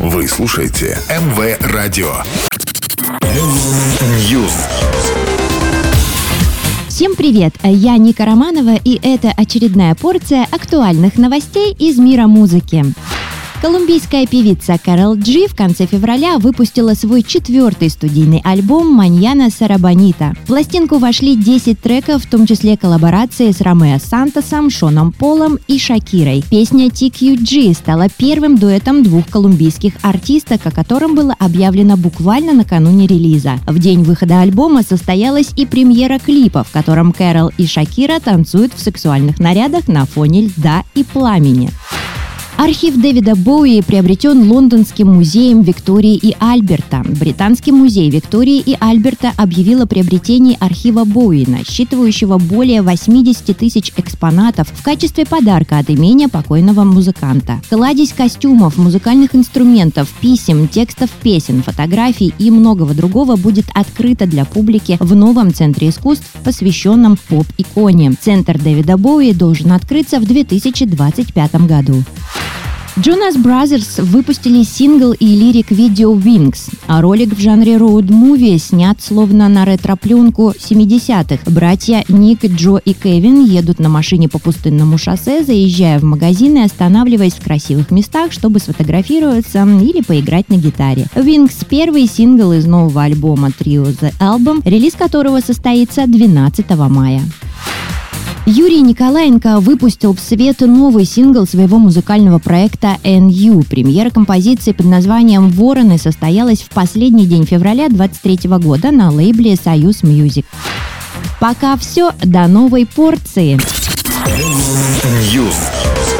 Вы слушаете МВ Радио. News. Всем привет! Я Ника Романова, и это очередная порция актуальных новостей из мира музыки. Колумбийская певица Карол Джи в конце февраля выпустила свой четвертый студийный альбом «Маньяна Сарабанита». В пластинку вошли 10 треков, в том числе коллаборации с Ромео Сантосом, Шоном Полом и Шакирой. Песня TQG стала первым дуэтом двух колумбийских артисток, о котором было объявлено буквально накануне релиза. В день выхода альбома состоялась и премьера клипа, в котором Кэрол и Шакира танцуют в сексуальных нарядах на фоне льда и пламени. Архив Дэвида Боуи приобретен Лондонским музеем Виктории и Альберта. Британский музей Виктории и Альберта объявил о приобретении архива Боуи, насчитывающего более 80 тысяч экспонатов в качестве подарка от имени покойного музыканта. Кладезь костюмов, музыкальных инструментов, писем, текстов песен, фотографий и многого другого будет открыто для публики в новом Центре искусств, посвященном поп-иконе. Центр Дэвида Боуи должен открыться в 2025 году. Jonas Brothers выпустили сингл и лирик-видео Wings, а ролик в жанре роуд-муви снят словно на ретро-пленку 70-х. Братья Ник, Джо и Кевин едут на машине по пустынному шоссе, заезжая в магазины останавливаясь в красивых местах, чтобы сфотографироваться или поиграть на гитаре. Wings – первый сингл из нового альбома Trio The Album, релиз которого состоится 12 мая. Юрий Николаенко выпустил в свет новый сингл своего музыкального проекта NU. Премьера композиции под названием «Вороны» состоялась в последний день февраля 2023 года на лейбле «Союз Music». Пока все, до новой порции. News.